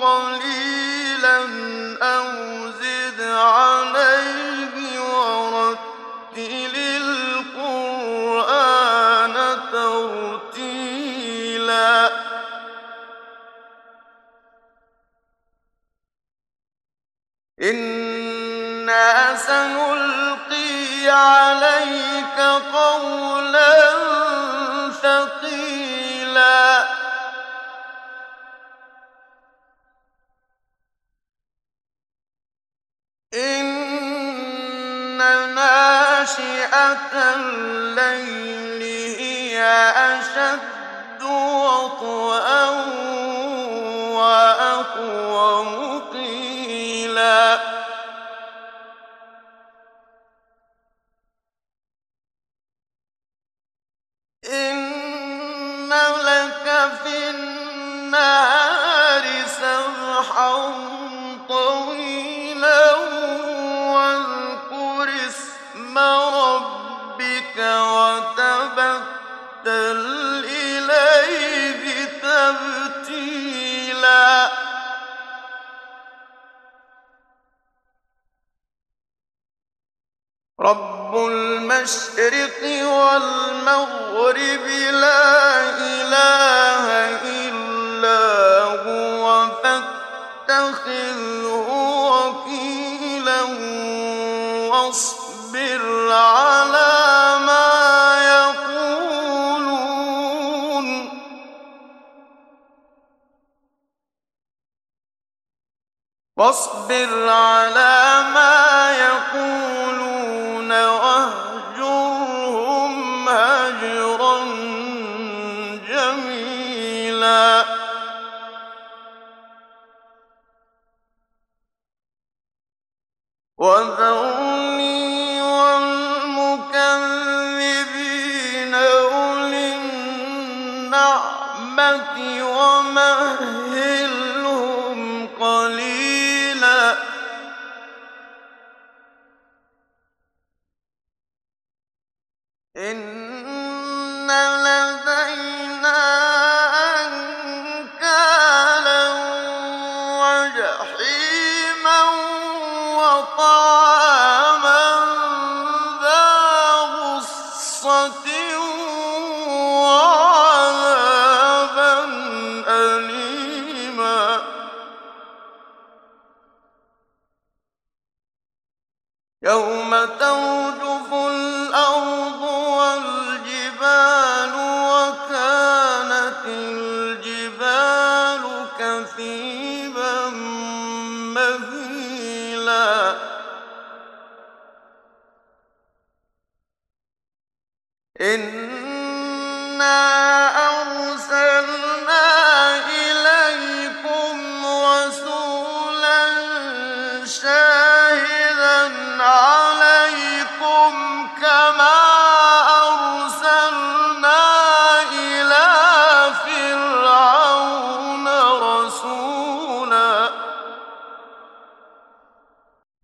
قليلا أو زد عليه ورتل القرآن ترتيلا. إنا سنلقي عليك قولا ثقيلا. ناشئة الليل هي أشد وطئا وأقوم قيلا رب المشرق والمغرب لا إله إلا هو فاتخذه وكيلا واصبر على ما يقولون واصبر هجرا جميلا. وذرني والمكذبين أولي النعمة ومهلهم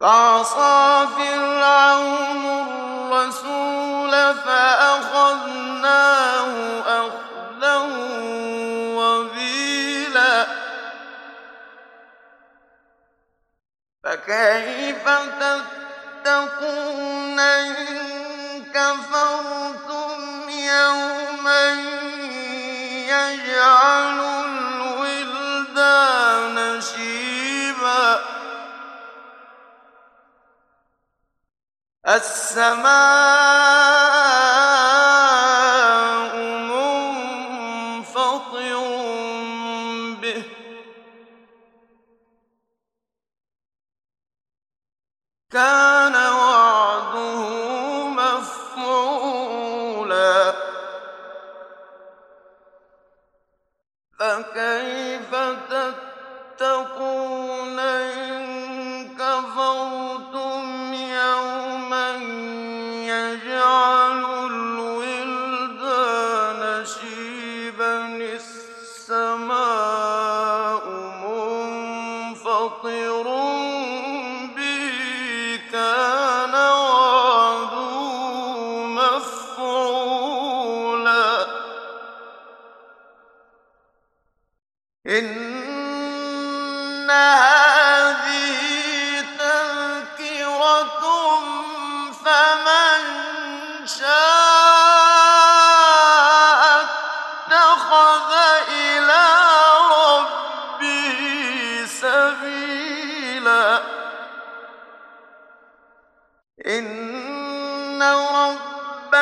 فعصى فرعون الرسول فأخذناه أخذا وبيلا. فكيف تتقون إن كفرتم يوما يجعل السماء يجعل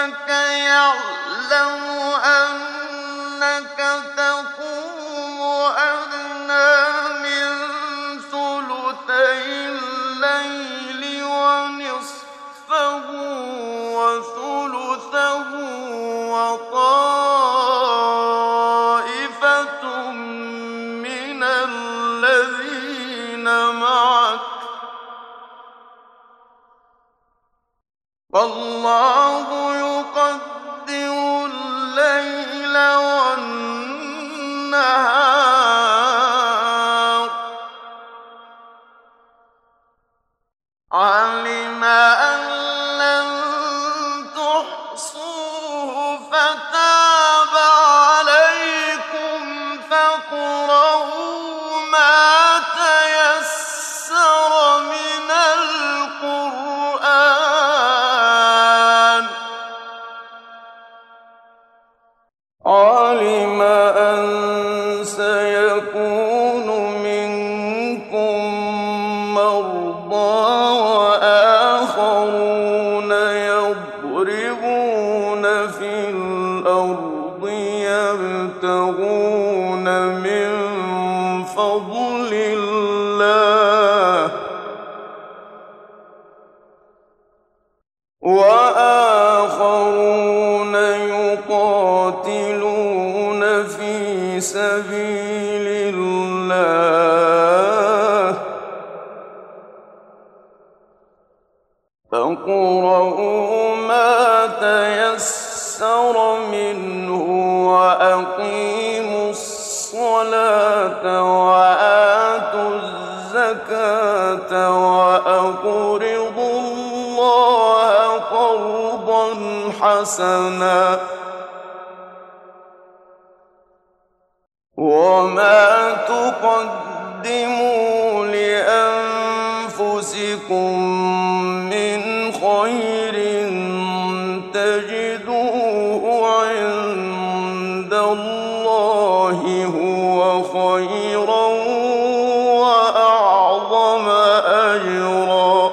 ربك يعلم أنك تقول علم أن مرضى فاقرؤوا ما تيسر منه وأقيموا الصلاة وآتوا الزكاة وأقرضوا الله قرضا حسنا وما تقدموا تجدوه عند الله هو خيرا وأعظم أجرا.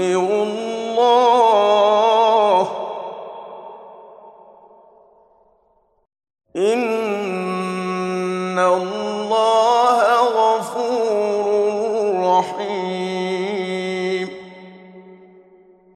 الله